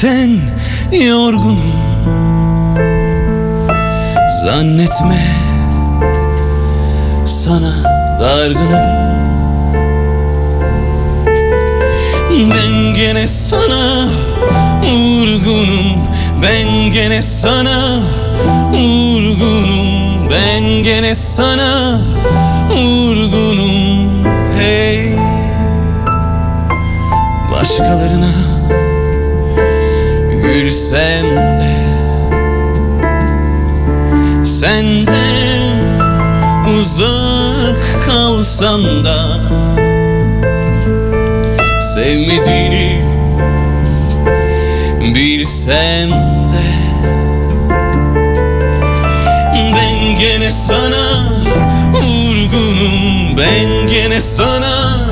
gitmekten yorgunum. Zannetme sana dargınım. Ben gene sana vurgunum. Ben gene sana vurgunum. Ben gene sana vurgunum. Hey. Başkalarına gülsen de Senden uzak kalsan da Sevmediğini bilsen de Ben gene sana vurgunum Ben gene sana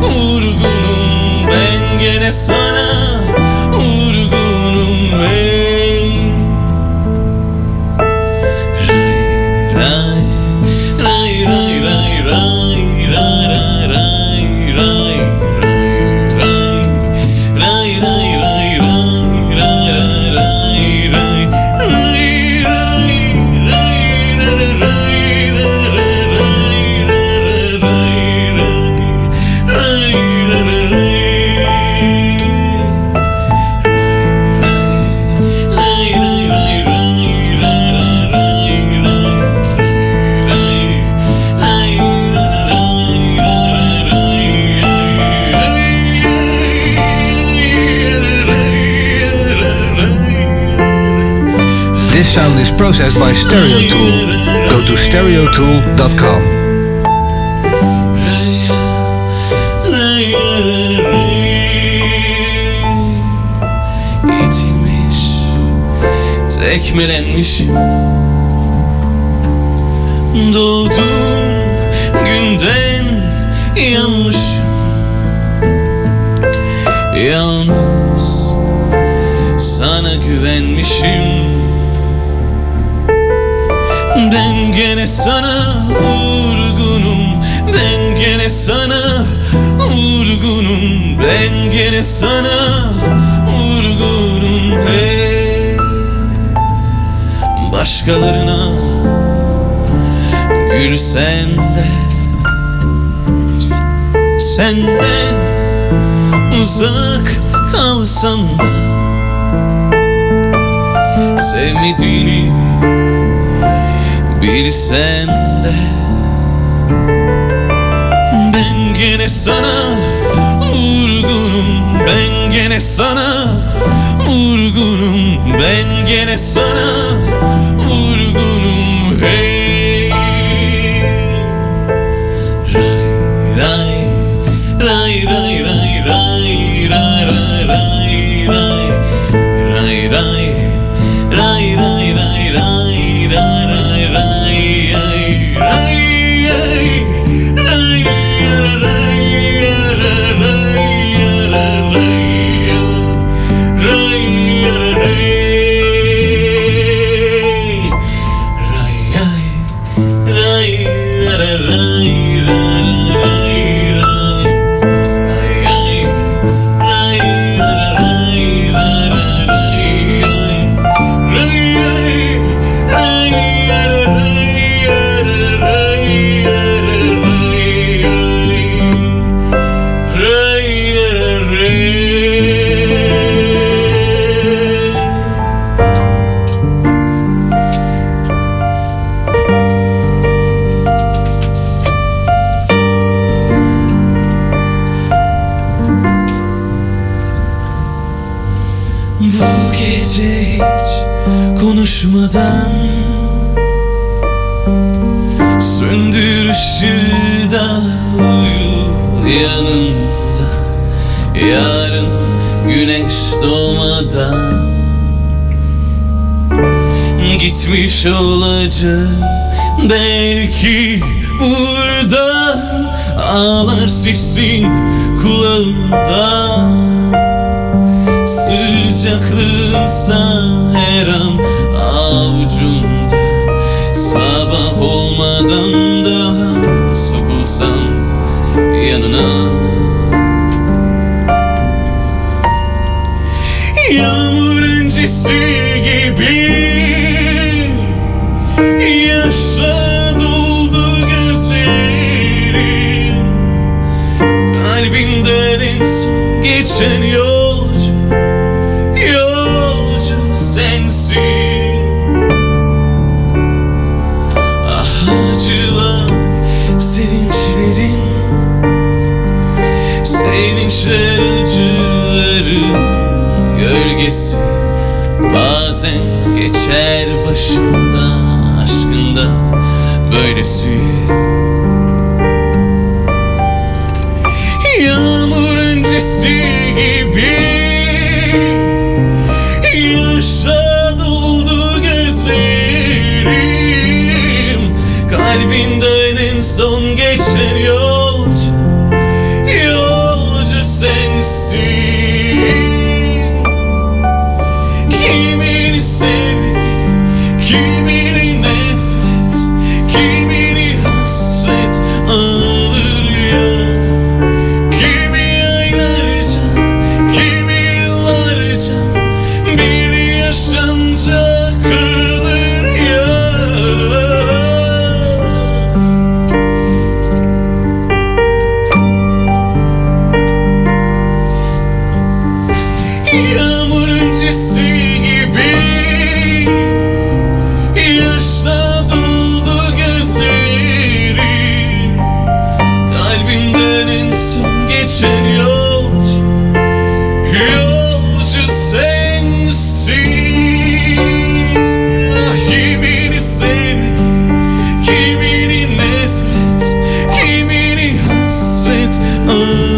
vurgunum Ben gene sana processed by Stereo Tool. Go to stereotool.com. İtilmiş, tekmelenmişim Doğduğum günden yanmışım Yalnız sana güvenmişim gene sana vurgunum Ben gene sana vurgunum Ben gene sana vurgunum hey. Başkalarına gülsen de Senden uzak kalsan da Sevmediğini bilsen de Ben gene sana vurgunum Ben gene sana vurgunum Ben gene sana vurgunum Hey uyu Yarın güneş doğmadan Gitmiş olacağım. Belki burada Ağlar sesin kulağımda Sıcaklığınsa her an avucumda. Sabah olmadan da sokulsam yanına. Yağmur öncesi gibi Yaşa doldu gözlerim Kalbinden en son geçen yolcu Yolcu sensin geçer başımda aşkında böylesi good.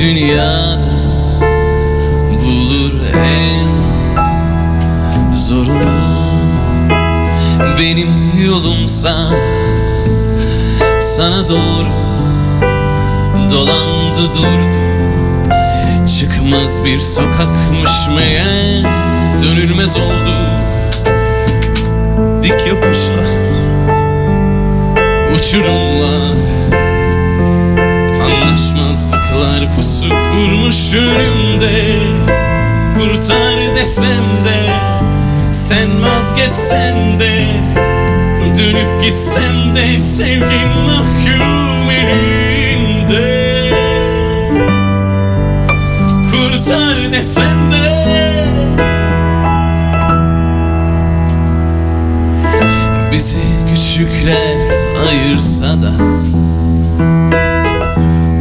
Dünyada Bulur en zorunu. Benim yolumsa sana doğru Dolandı durdu. Çıkmaz bir sokakmış meğer Dönülmez oldu. Dik yokuşlar Uçurumlar Anlaşmazlıklar pusu kurmuş önümde. Kurtar desem de Sen vazgeçsen de. Dönüp gitsem de Sevgin mahkum elinde. Kurtar desem de. Bizi küçükler ayırsa da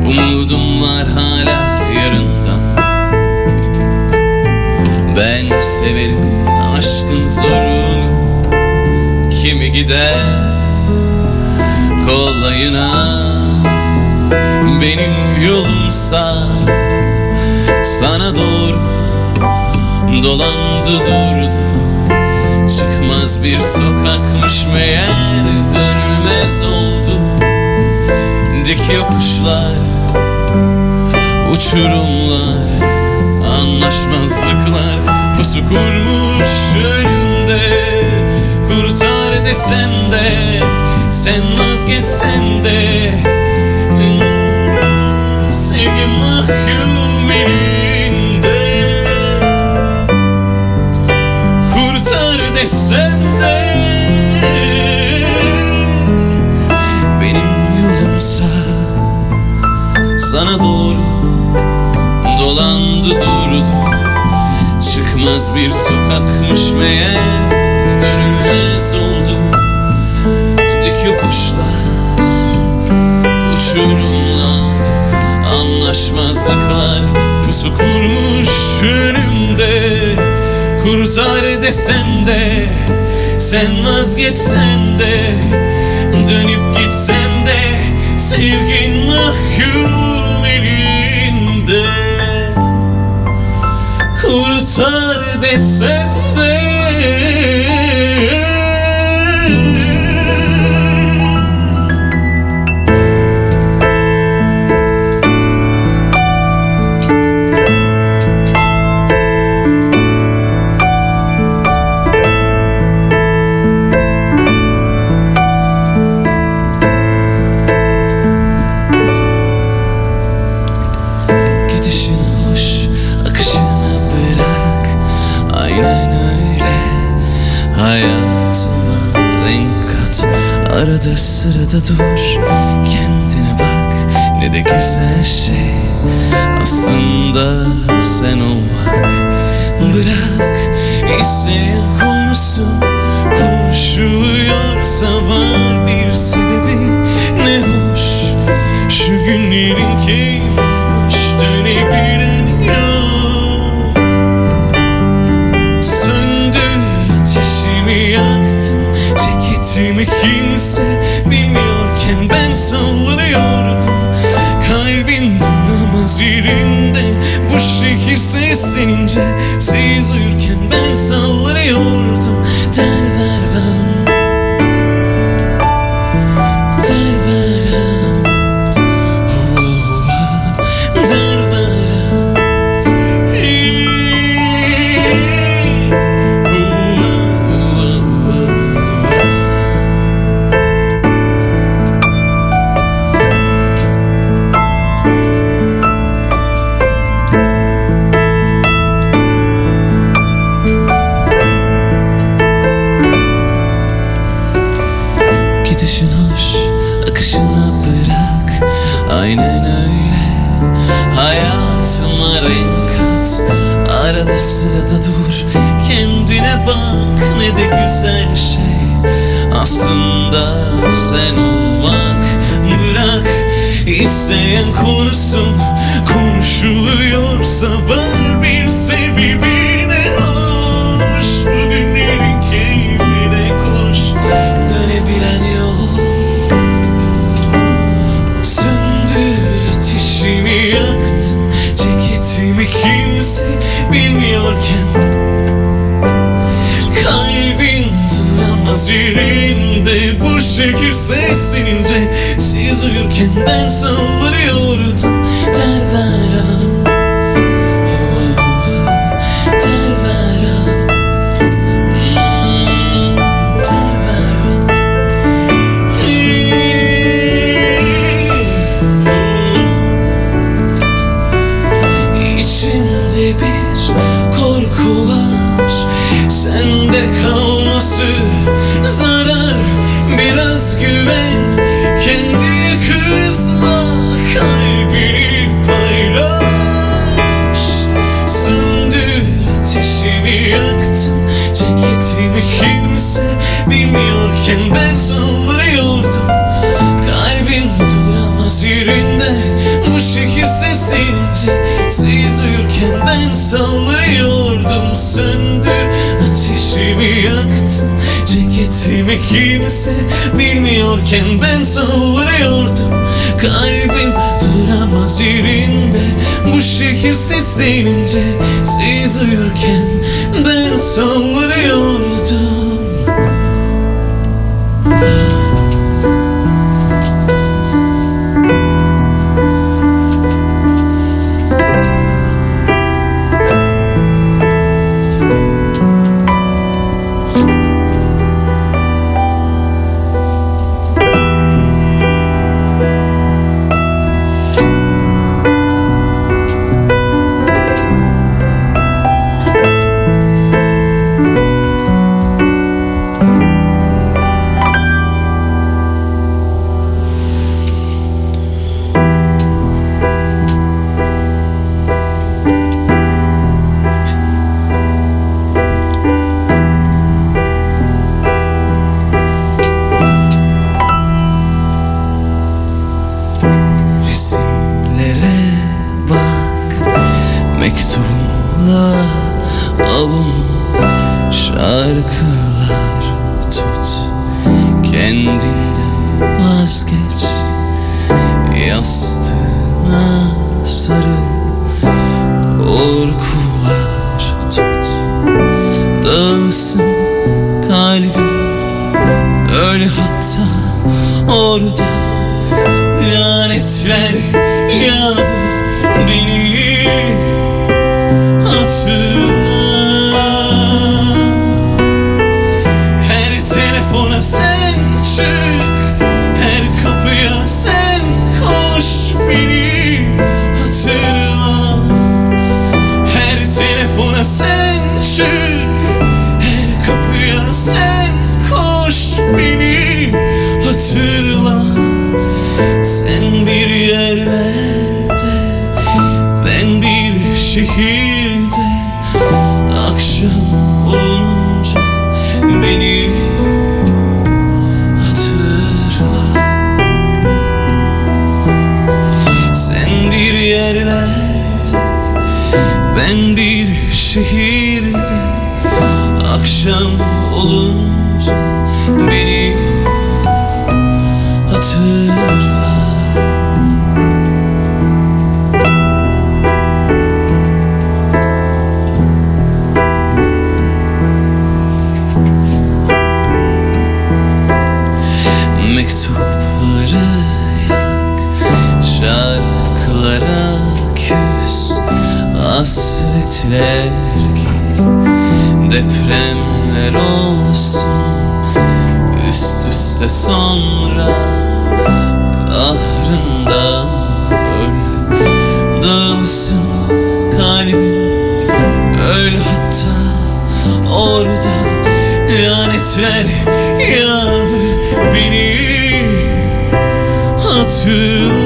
Umudum var hala yarından Ben severim aşkın zorunu. Kimi gider kolayına? Benim yolumsa sana doğru dolandı durdu. Çıkmaz bir sokakmış meğer dönülmez oldu. Dik yokuşlar, uçurumlar, anlaşmazlıklar Pusu kurmuş önümde. Kurtar desem de Sen vazgeçsen de. Sevgi mahkum elinde Çıkmaz bir sokakmış meğer Dönülmez oldu. Dik yokuşlar Uçurumlar Anlaşmazlıklar. Pusu kurmuş önümde Kurtar desen de Sen vazgeçsen de Dönüp gitsem de Sevgin mahkum elinde. Kurtar desen Arada sırada dur. Kendine bak Ne de güzel şey. Aslında sen olmak. Bırak isteyen konusun Konuşuluyorsa var bir seslenince Siz uyurken Sırada dur. Kendine bak ne de güzel şey. Aslında sen olmak Bırak. İsteyen konuşsun Konuşuluyorsa var duramaz yerinde Bu şehir seslenince Siz uyurken ben sallanıyordum Telvera Uyurken ben sallanıyordum Söndür. Ateşimi yaktım Ceketimi kimse bilmiyorken ben sallanıyordum Kalbim duramaz yerinde Bu şehir seslenince Siz uyurken ben sallanıyordum Öyle hatta orada lanetler yağdır beni. Hatır Bir şehirdi Akşam olunca beni yeter Yağdır beni. Hatırla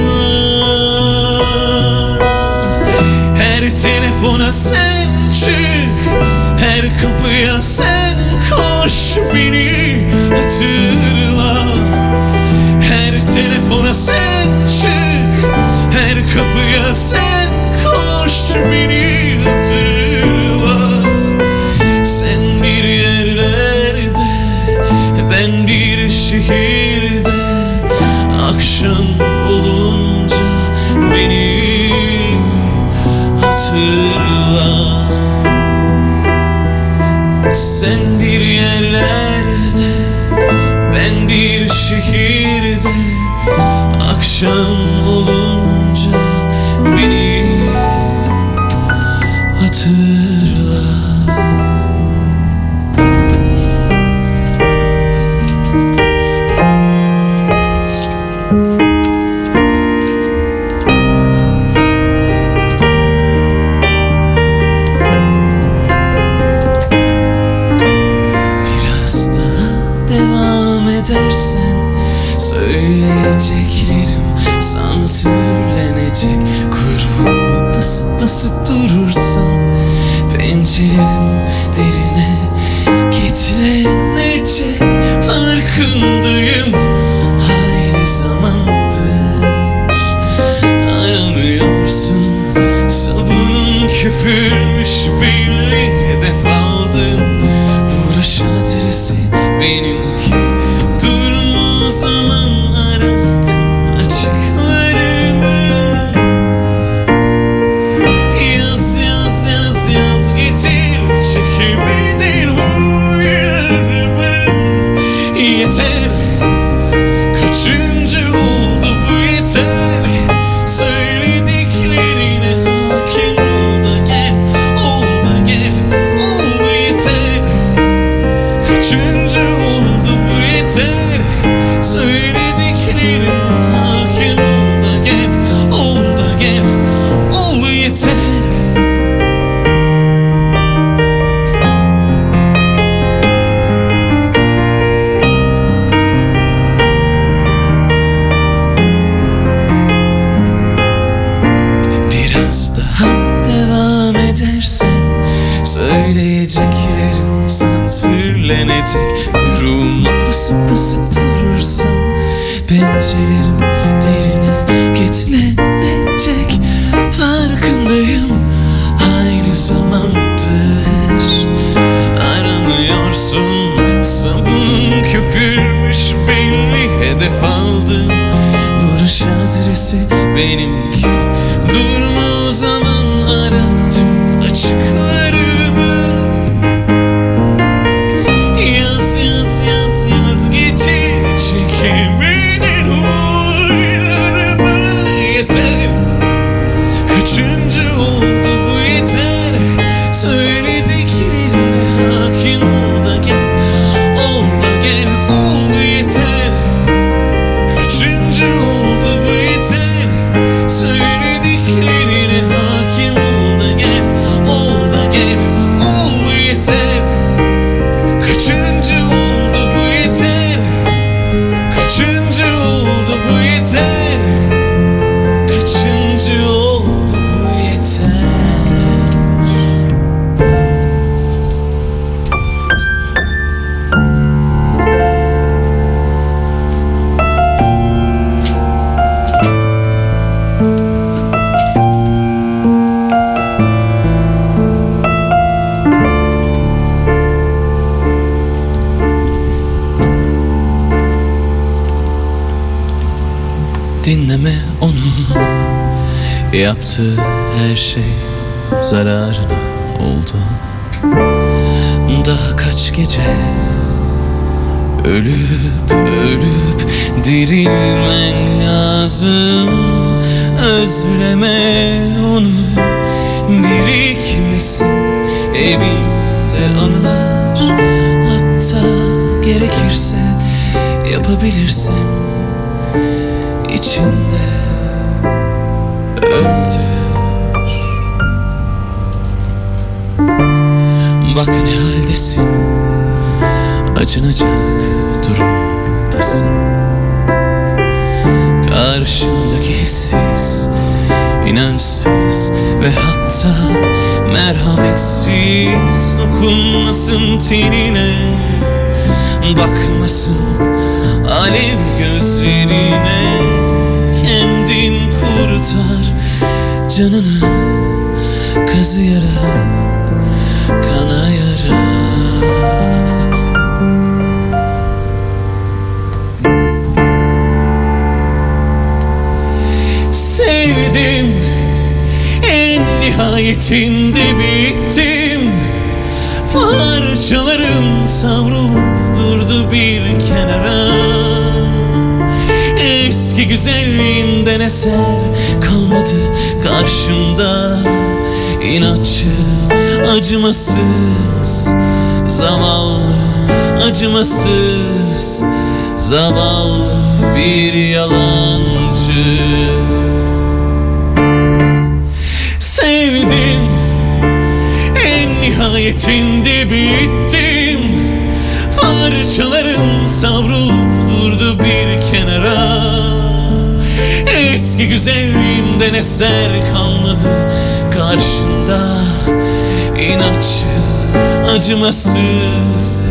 ocean. Yaptığı her şey zararına oldu. Daha kaç gece Ölüp ölüp dirilmen lazım? Özleme onu birikmesin. Evinde anılar Hatta gerekirse yapabilirsin. İçinde Bak ne haldesin. Acınacak durumdasın. Karşındaki hissiz, inançsız ve hatta merhametsiz Dokunmasın tenine, bakmasın alev gözlerine. Kendin kurtar canını kazıyarak, kanayarak Sevdim en nihayetinde bittim. Parçalarım savrulup durdu bir kenara. Eski güzelliğinden eser kalmadı karşımda İnatçı, acımasız, zavallı, acımasız Zavallı bir yalancı. Sevdim en nihayetinde bittim. Parçalarım savrulup durdu bir kenara. Eski güzelliğimden eser kalmadı karşında. İnatçı, acımasız,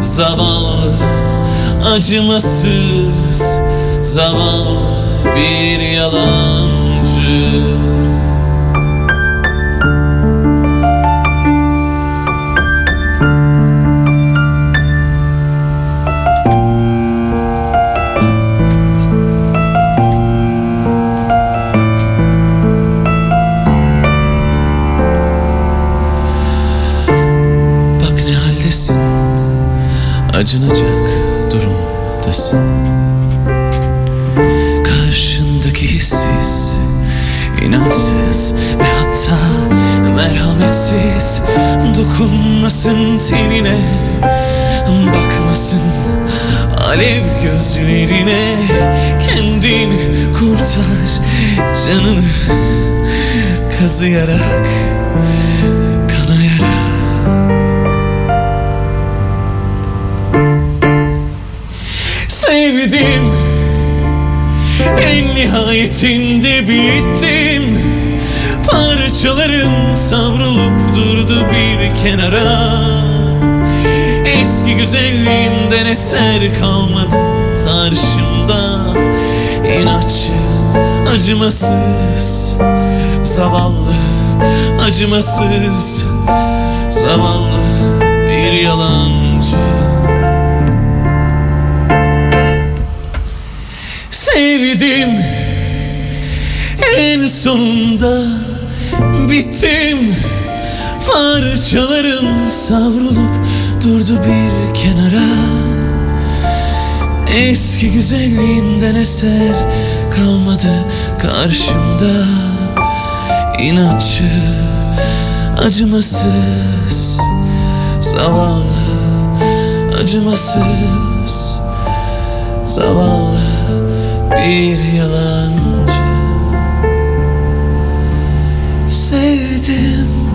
zavallı, acımasız Zavallı bir yalancı Acınacak durumdasın. Karşındaki hissiz inançsız ve hatta merhametsiz Dokunmasın tenine Bakmasın alev gözlerine. Kendin kurtar canını Kazıyarak, En nihayetinde bittim. Parçalarım savrulup durdu bir kenara. Eski güzelliğinden eser kalmadı karşımda. İnatçı, acımasız, zavallı, acımasız Zavallı bir yalancı Sevdim. En sonunda Bittim. Parçalarım savrulup Durdu bir kenara. Eski güzelliğimden eser Kalmadı karşımda. İnatçı Acımasız Zavallı Acımasız Zavallı bir yalancı. Sevdim